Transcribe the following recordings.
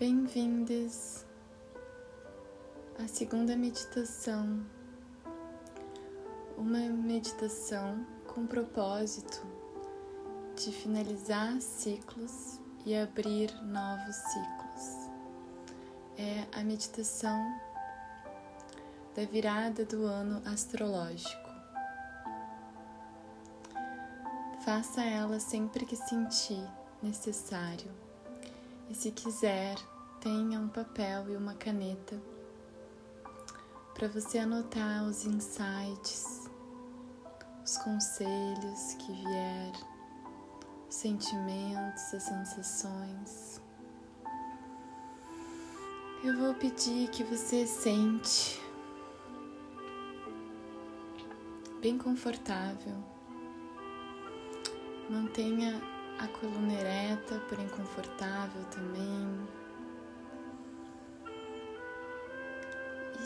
Bem-vindas à segunda meditação, uma meditação com propósito de finalizar ciclos e abrir novos ciclos. É a meditação da virada do ano astrológico. Faça ela sempre que sentir necessário. E se quiser, tenha um papel e uma caneta para você anotar os insights, os conselhos que vier, os sentimentos, as sensações. Eu vou pedir que você sente bem confortável. Mantenha a coluna ereta, porém confortável também.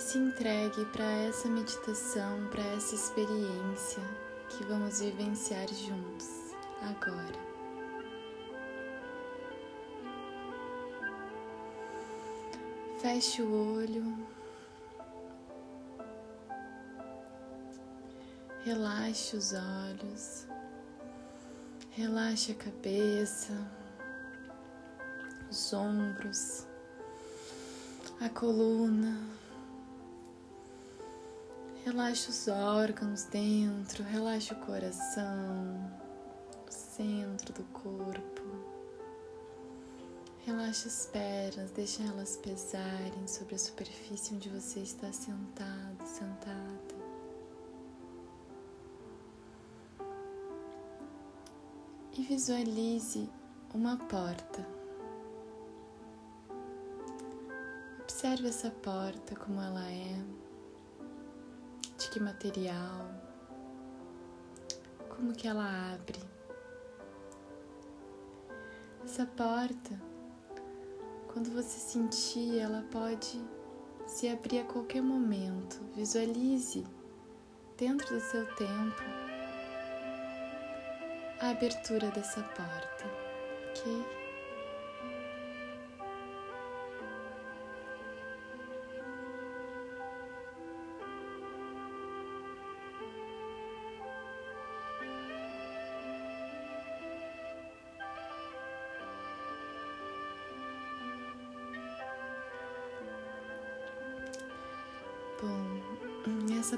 Se entregue para essa meditação, para essa experiência que vamos vivenciar juntos agora. Feche o olho. Relaxe os olhos. Relaxe a cabeça, os ombros, a coluna. Relaxe os órgãos dentro, relaxe o coração, o centro do corpo. Relaxe as pernas, deixe elas pesarem sobre a superfície onde você está sentado, sentada. e visualize uma porta. Observe essa porta como ela é, que material, como que ela abre. Essa porta, quando você sentir, ela pode se abrir a qualquer momento. Visualize dentro do seu tempo a abertura dessa porta, ok?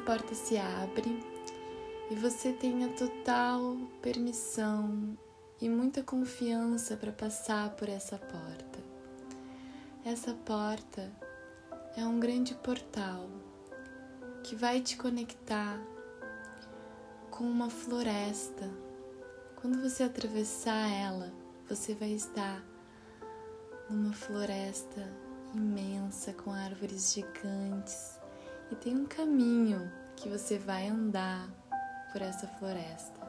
Porta se abre e você tenha total permissão e muita confiança para passar por essa porta. Essa porta é um grande portal que vai te conectar com uma floresta. Quando você atravessar ela, você vai estar numa floresta imensa com árvores gigantes e tem um caminho que você vai andar por essa floresta.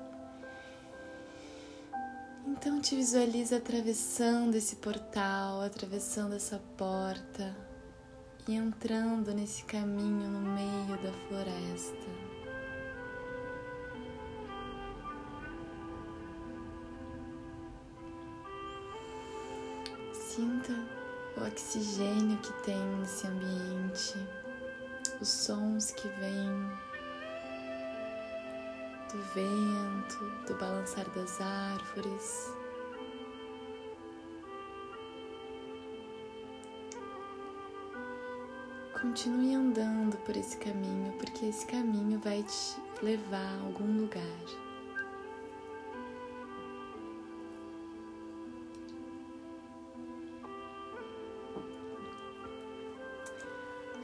Então te visualiza atravessando esse portal, atravessando essa porta e entrando nesse caminho no meio da floresta. Sinta o oxigênio que tem nesse ambiente, os sons que vêm do vento, do balançar das árvores. Continue andando por esse caminho, porque esse caminho vai te levar a algum lugar.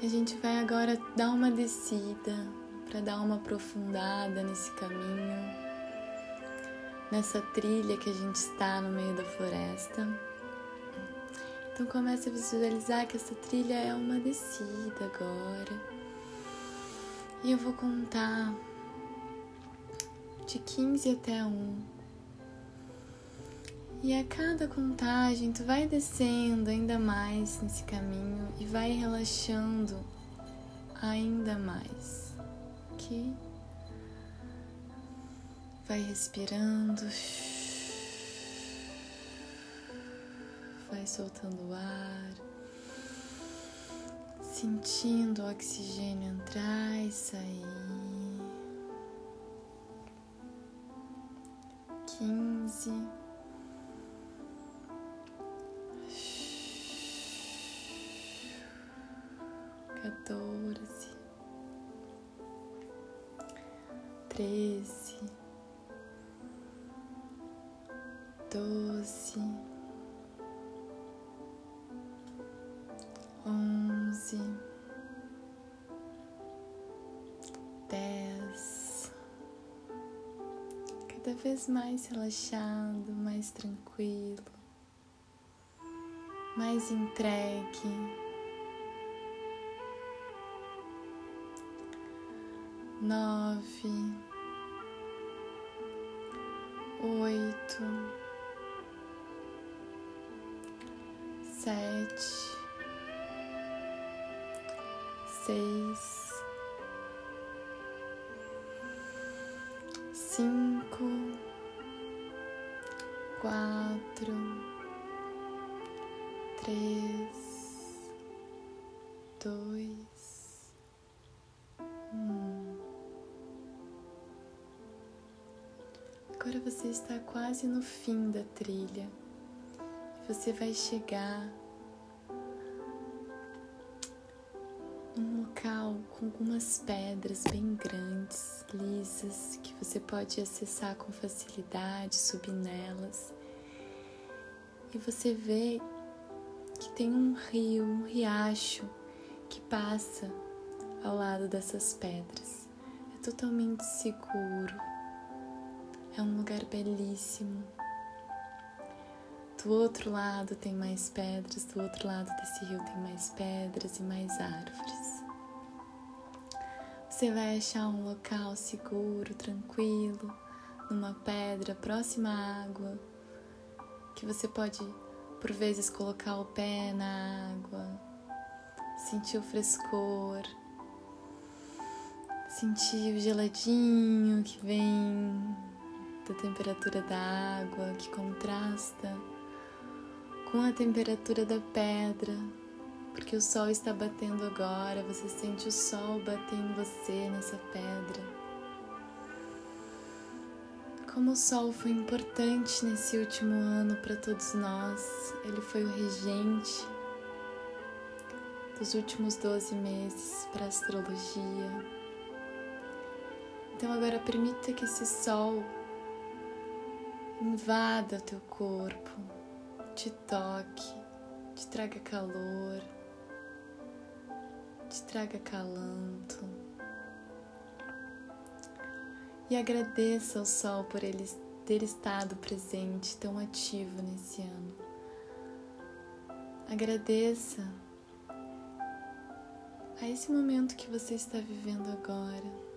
A gente vai agora dar uma descida para dar uma aprofundada nesse caminho, nessa trilha que a gente está no meio da floresta. Então comece a visualizar que essa trilha é uma descida agora. E eu vou contar de 15 até 1. E a cada contagem tu vai descendo ainda mais nesse caminho e vai relaxando ainda mais aqui. Vai respirando. Vai soltando o ar. Sentindo o oxigênio entrar e sair. Quinze. Treze. Doze. onze, dez, cada vez mais relaxado, mais tranquilo, mais entregue. Nove, oito, sete. Seis, cinco, quatro, três, dois, Agora você está quase no fim da trilha. Você vai chegar um local com algumas pedras bem grandes, lisas, que você pode acessar com facilidade, subir nelas. E você vê que tem um rio, um riacho que passa ao lado dessas pedras. É totalmente seguro. É um lugar belíssimo. Do outro lado tem mais pedras, do outro lado desse rio tem mais pedras e mais árvores. Você vai achar um local seguro, tranquilo, numa pedra próxima à água, que você pode por vezes colocar o pé na água, sentir o frescor, sentir o geladinho que vem da temperatura da água, que contrasta com a temperatura da pedra, porque o sol está batendo agora, você sente o sol bater em você nessa pedra. Como o sol foi importante nesse último ano para todos nós, ele foi o regente dos últimos 12 meses para a astrologia. Então agora permita que esse sol invada o teu corpo, te toque, te traga calor, te traga calanto. E agradeça ao sol por ele ter estado presente, tão ativo nesse ano. Agradeça a esse momento que você está vivendo agora.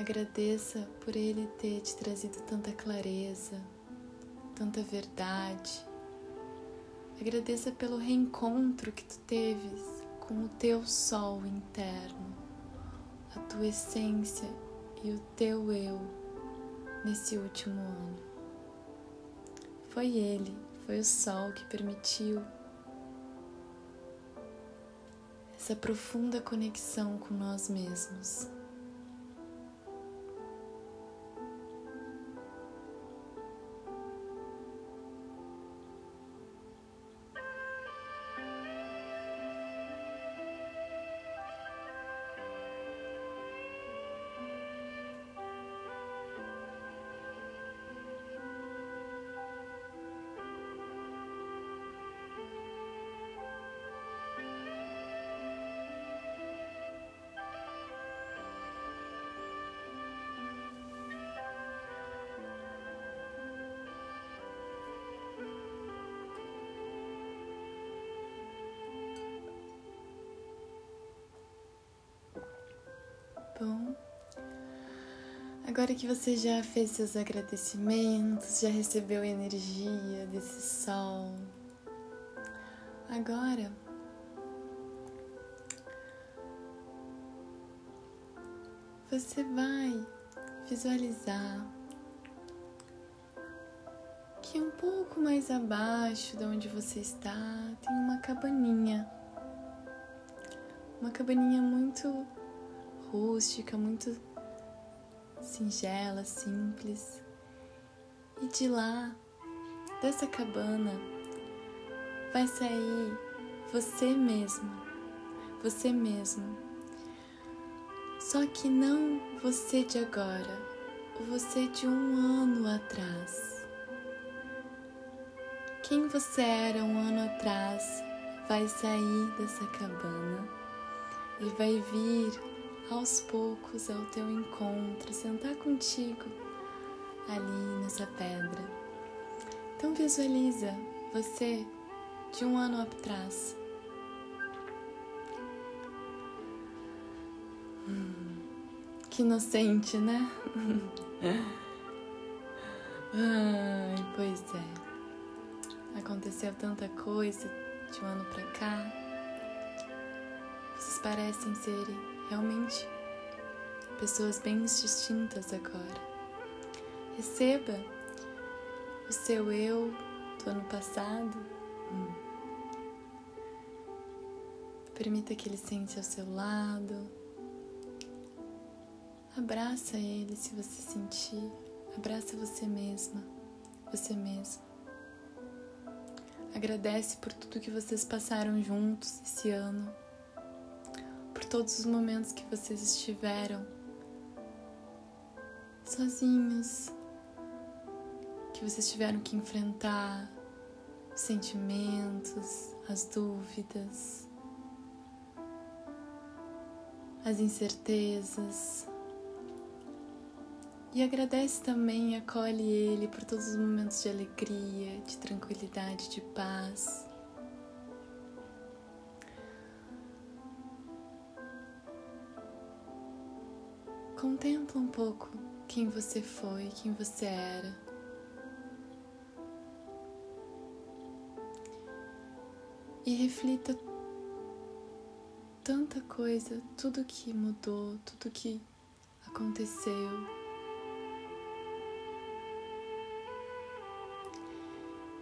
Agradeça por ele ter te trazido tanta clareza, tanta verdade. Agradeça pelo reencontro que tu teves com o teu sol interno, a tua essência e o teu eu nesse último ano. Foi ele, foi o sol que permitiu essa profunda conexão com nós mesmos. Agora que você já fez seus agradecimentos, já recebeu energia desse sol, agora você vai visualizar que um pouco mais abaixo de onde você está tem uma cabaninha. Uma cabaninha muito rústica, muito singela, simples. E de lá, dessa cabana, vai sair você mesmo, você mesmo. Só que não você de agora, você de um ano atrás. Quem você era um ano atrás vai sair dessa cabana e vai vir aos poucos ao teu encontro, sentar contigo ali nessa pedra. Então visualiza você de um ano atrás. Hum, que inocente, né? Ai, pois é. Aconteceu tanta coisa de um ano pra cá. Parecem serem realmente pessoas bem distintas agora. Receba o seu eu do ano passado. Hum. Permita que ele sente ao seu lado. Abraça ele se você sentir. Abraça você mesma, você mesmo. Agradece por tudo que vocês passaram juntos esse ano, todos os momentos que vocês estiveram sozinhos, que vocês tiveram que enfrentar os sentimentos, as dúvidas, as incertezas. E agradece também, acolhe ele por todos os momentos de alegria, de tranquilidade, de paz. Contempla um pouco quem você foi, quem você era. e reflita tanta coisa, tudo que mudou, tudo que aconteceu.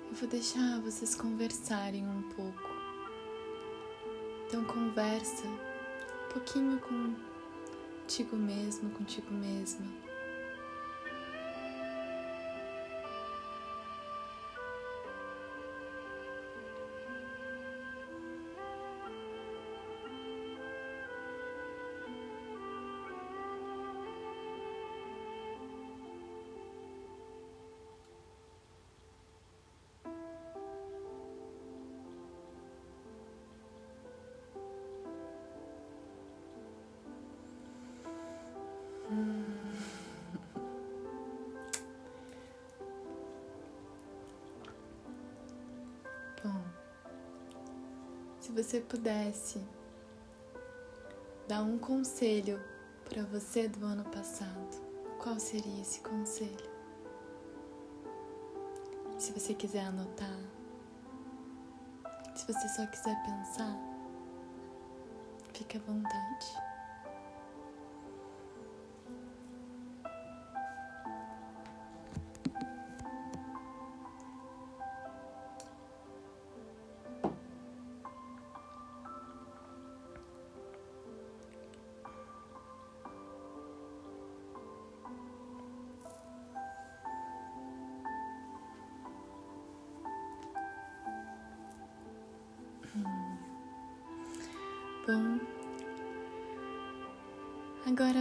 Eu vou deixar vocês conversarem um pouco. Então conversa um pouquinho contigo mesmo, contigo mesma. Se você pudesse dar um conselho para você do ano passado, qual seria esse conselho? Se você quiser anotar, se você só quiser pensar, fique à vontade.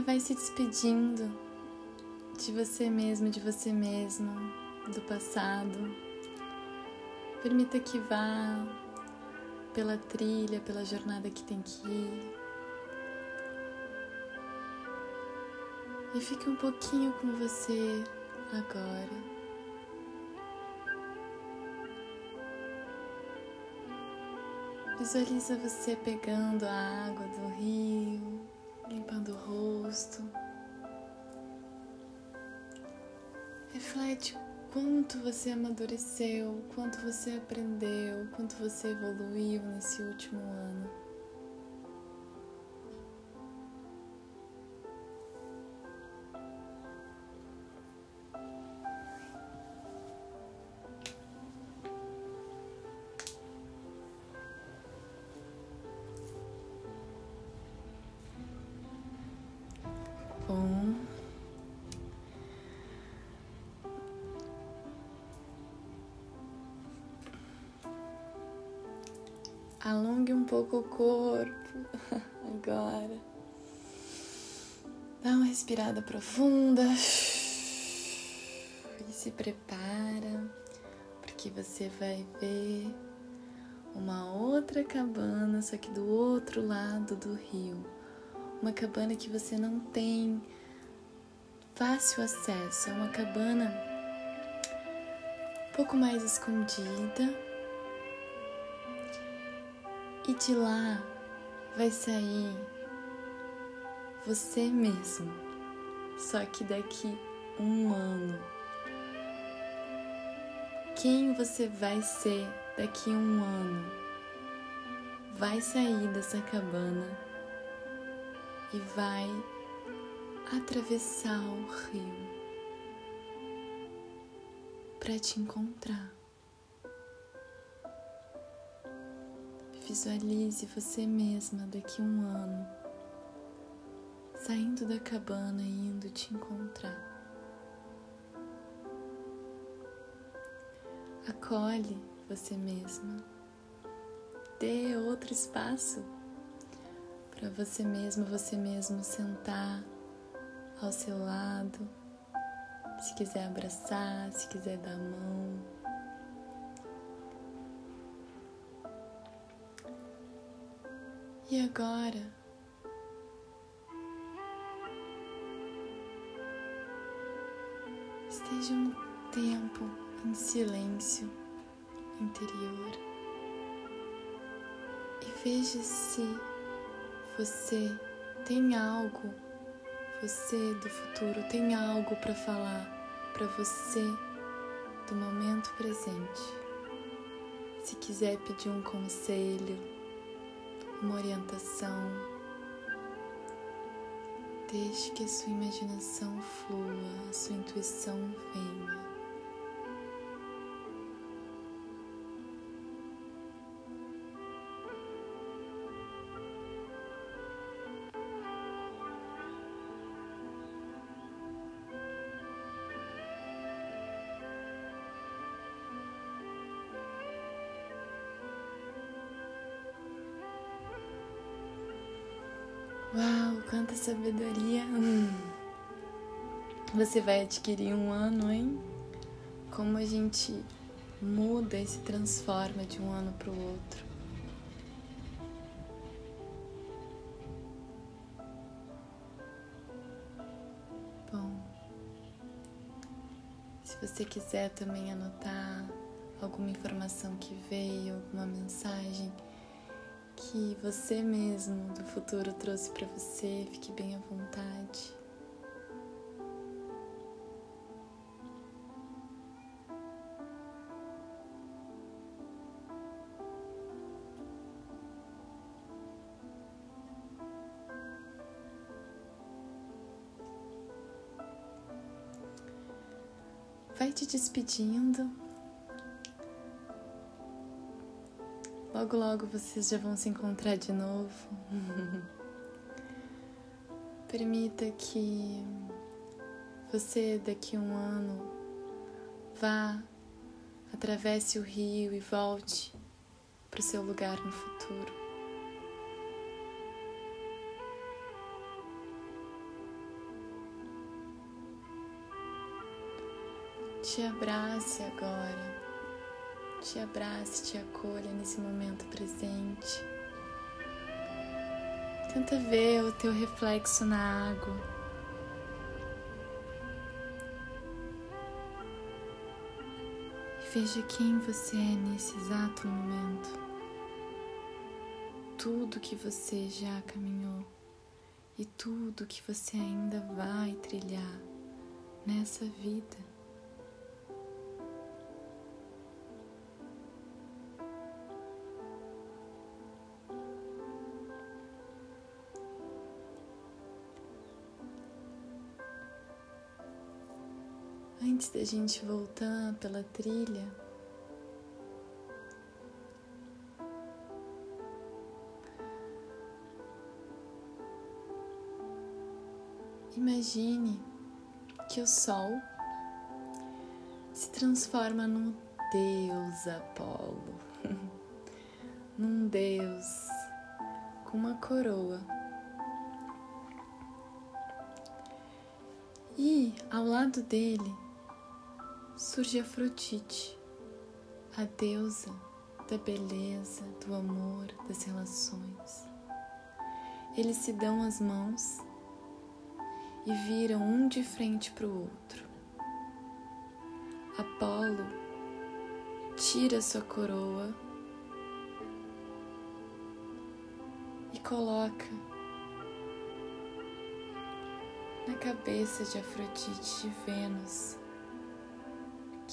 Vai se despedindo de você mesmo, de você mesmo, do passado. Permita que vá pela trilha, pela jornada que tem que ir. E fique um pouquinho com você agora. Visualiza você pegando a água do rio, limpando o rosto. Reflete quanto você amadureceu, quanto você aprendeu, quanto você evoluiu nesse último ano. Alongue um pouco o corpo agora. Dá uma respirada profunda e se prepara, porque você vai ver uma outra cabana, só que do outro lado do rio. Uma cabana que você não tem fácil acesso, é uma cabana um pouco mais escondida. E de lá vai sair você mesmo, só que daqui um ano. Quem você vai ser daqui um ano? Vai sair dessa cabana e vai atravessar o rio para te encontrar. Visualize você mesma daqui um ano saindo da cabana e indo te encontrar. Acolhe você mesma. Dê outro espaço para você mesma, você mesmo sentar ao seu lado. Se quiser abraçar, se quiser dar a mão. E agora, esteja um tempo em silêncio interior e veja se você tem algo, você do futuro tem algo para falar para você do momento presente. Se quiser pedir um conselho, uma orientação, deixe que a sua imaginação flua, a sua intuição venha. Uau, quanta sabedoria! Você vai adquirir um ano, hein? Como a gente muda e se transforma de um ano para o outro. Bom, se você quiser também anotar alguma informação que veio, alguma mensagem que você mesmo do futuro trouxe para você, fique bem à vontade. Vai te despedindo. Logo, logo vocês já vão se encontrar de novo. Permita que você, daqui a um ano, vá, atravesse o rio e volte para o seu lugar no futuro. Te abrace agora te abrace, te acolha nesse momento presente. Tenta ver o teu reflexo na água. Veja quem você é nesse exato momento. Tudo que você já caminhou e tudo que você ainda vai trilhar nessa vida. Antes da gente voltar pela trilha, Imagine que o Sol se transforma num Deus Apolo, num Deus com uma coroa. E ao lado dele surge Afrodite, a deusa da beleza, do amor, das relações. Eles se dão as mãos e viram um de frente para o outro. Apolo tira sua coroa e coloca na cabeça de Afrodite de Vênus,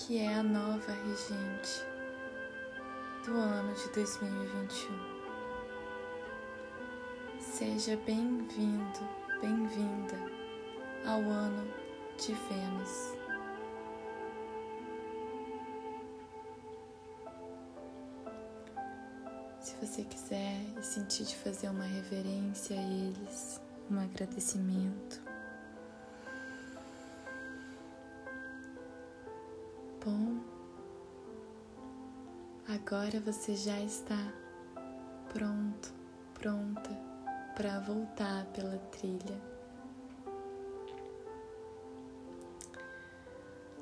que é a nova regente do ano de 2021. Seja bem-vindo, bem-vinda ao ano de Vênus. Se você quiser e sentir de fazer uma reverência a eles, um agradecimento. Agora você já está pronto, pronta para voltar pela trilha.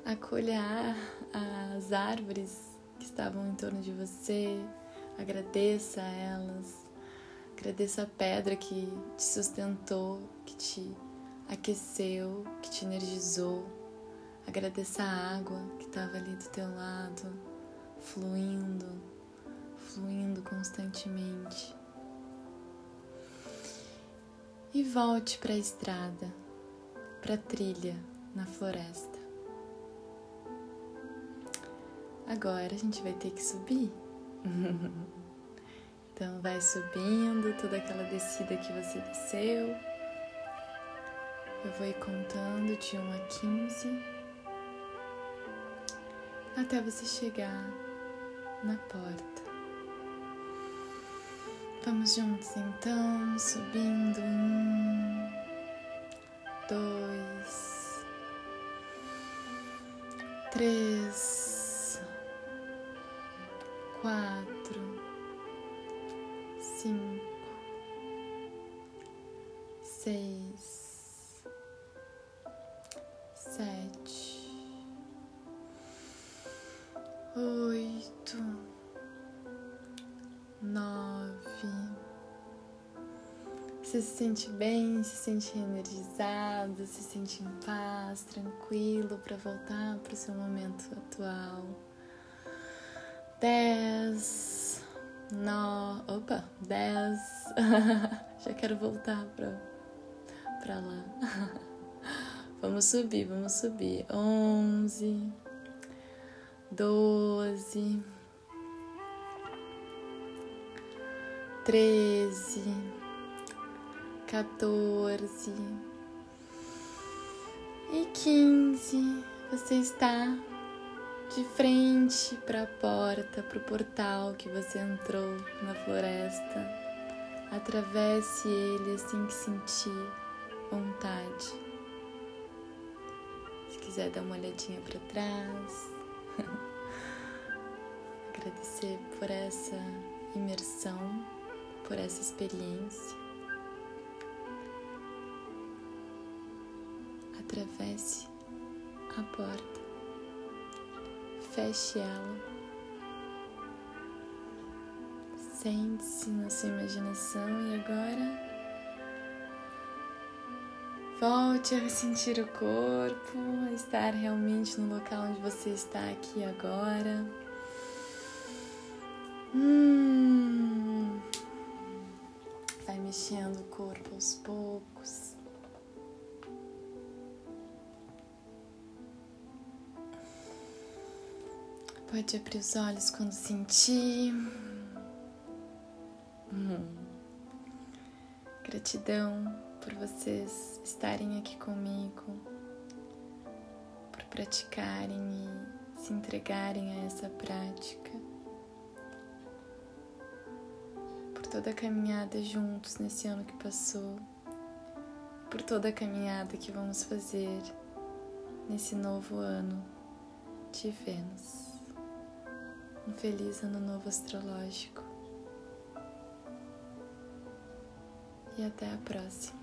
Acolha as árvores que estavam em torno de você, agradeça a elas, agradeça a pedra que te sustentou, que te aqueceu, que te energizou, agradeça a água que estava ali do teu lado, fluindo, fluindo constantemente. E volte para a estrada, para a trilha na floresta. Agora a gente vai ter que subir. então vai subindo toda aquela descida que você desceu. Eu vou ir contando de 1 a 15 até você chegar na porta. Vamos juntos então, subindo. Um, dois, três quatro, cinco, seis, nove. Você se sente bem, se sente energizado, se sente em paz, tranquilo para voltar para o seu momento atual dez, no, opa, dez, já quero voltar pra, pra lá. vamos subir, vamos subir. Onze, doze, treze, quatorze e quinze. Você está de frente para a porta, para o portal que você entrou na floresta. Atravesse ele assim que sentir vontade. Se quiser dar uma olhadinha para trás, agradecer por essa imersão, por essa experiência. Atravesse a porta feche ela. Sente-se na sua imaginação e agora volte a sentir o corpo, a estar realmente no local onde você está aqui agora. Hum. Mexendo o corpo aos poucos. Pode abrir os olhos quando sentir. Hum. Gratidão por vocês estarem aqui comigo, por praticarem e se entregarem a essa prática, toda a caminhada juntos nesse ano que passou, por toda a caminhada que vamos fazer nesse novo ano de Vênus. Um feliz ano novo astrológico. E até a próxima.